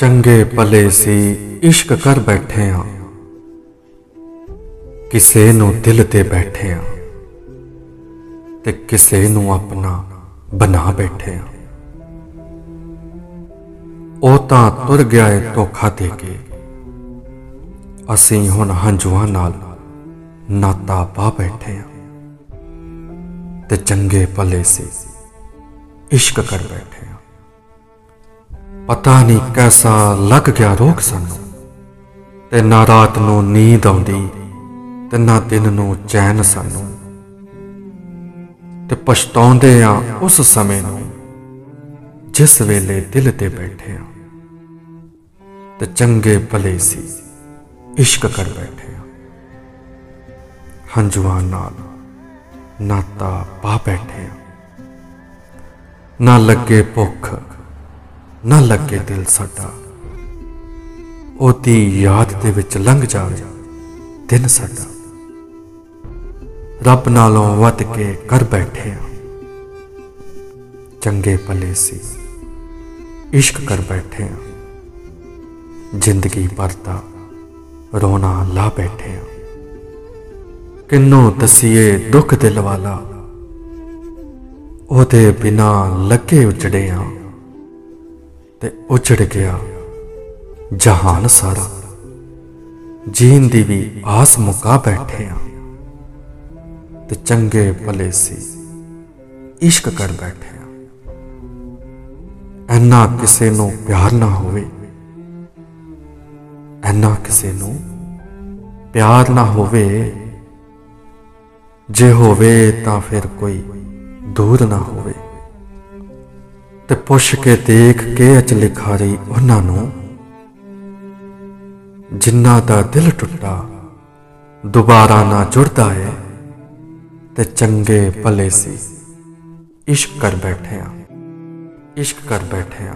ਚੰਗੇ ਭਲੇ ਸੀ, ਇਸ਼ਕ ਕਰ ਬੈਠੇ ਆ ਕਿਸੇ ਨੂੰ ਦਿਲ ਤੇ ਬੈਠੇ ਆ ਤੇ ਕਿਸੇ ਨੂੰ ਆਪਣਾ ਬਣਾ ਬੈਠੇ ਆ ਉਹ ਤਾਂ ਤੁਰ ਗਿਆ ਏ ਧੋਖਾ ਦੇ ਕੇ। ਅਸੀਂ ਹੁਣ ਹੰਝੂਆਂ ਨਾਲ ਨਾਤਾ ਪਾ ਬੈਠੇ ਆ ਤੇ ਚੰਗੇ ਭਲੇ ਸੀ, ਇਸ਼ਕ ਕਰ ਬੈਠੇ ਆ ਪਤਾ ਨਹੀਂ ਕੈਸਾ ਲੱਗ ਗਿਆ ਰੋਗ ਸਾਨੂੰ। ਤੇ ਨਾ ਰਾਤ ਨੂੰ ਨੀਂਦ ਆਉਂਦੀ, ਤੇ ਨਾ ਦਿਨ ਨੂੰ ਚੈਨ ਸਾਨੂੰ। ਤੇ ਪਛਤਾਉਂਦੇ ਆ ਉਸ ਸਮੇਂ ਨੂੰ, ਜਿਸ ਵੇਲੇ ਦਿਲ ਤੇ ਬੈਠੇ ਆ। ਤੇ ਚੰਗੇ ਭਲੇ ਸੀ, ਇਸ਼ਕ ਕਰ ਬੈਠੇ ਆ। ਹੰਝੂਆਂ ਨਾਲ ਨਾਤਾ ਪਾ ਬੈਠੇ ਆ। ਨਾ ਲੱਗੇ ਭੁੱਖ ਨਾ ਲੱਗੇ ਦਿਲ ਸਾਡਾ। ਉਹਦੀ ਯਾਦ ਦੇ ਵਿੱਚ ਲੰਘ ਜਾਵੇ, ਦਿਨ ਸਾਡਾ। ਰੱਬ ਨਾਲੋਂ ਵੱਧ ਕੇ ਕਰ ਬੈਠੇ ਆ। ਚੰਗੇ ਭਲੇ ਸੀ। ਇਸ਼ਕ ਕਰ ਬੈਠੇ ਆ। ਜ਼ਿੰਦਗੀ ਭਰ ਦਾ ਰੋਣਾ ਲਾ ਬੈਠੇ ਆ। ਕਿੰਨੋਂ ਦਸੀਏ ਦੁੱਖ ਦਿਲ ਵਾਲਾ। ਉਹਦੇ ਬਿਨਾ ਲੱਗੇ ਉਜੜੇ ਆ। ਤੇ ਉਜੜ ਗਿਆ। ਜਹਾਨ ਸਾਰਾ। ਜੀਣ ਦੀ ਵੀ ਆਸ ਮੁਕਾ ਬੈਠੇ ਆ ਤੇ ਚੰਗੇ ਭਲੇ ਸੀ। ਇਸ਼ਕ ਕਰ ਬੈਠੇ ਆ ਐਨਾ ਕਿਸੇ ਨੂੰ ਪਿਆਰ ਨਾ ਹੋਵੇ। ਐਨਾ ਕਿਸੇ ਨੂੰ ਪਿਆਰ ਨਾ ਹੋਵੇ। ਜੇ ਹੋਵੇ ਤਾਂ ਫਿਰ ਕੋਈ ਦੂਰ ਨਾ ਹੋਵੇ। ਤੇ ਪੁੱਛ ਕੇ ਦੇਖ ਕੇ ਅਚ ਲਿਖਾਰੀ ਉਹਨਾਂ ਨੂੰ ਜਿਨ੍ਹਾਂ ਦਾ ਦਿਲ ਟੁੱਟਾ, ਦੁਬਾਰਾ ਨਾ ਜੁੜਦਾ ਹੈ ਤੇ ਚੰਗੇ ਭਲੇ ਸੀ। ਇਸ਼ਕ ਕਰ ਬੈਠੇ ਆ। ਇਸ਼ਕ ਕਰ ਬੈਠੇ ਆ।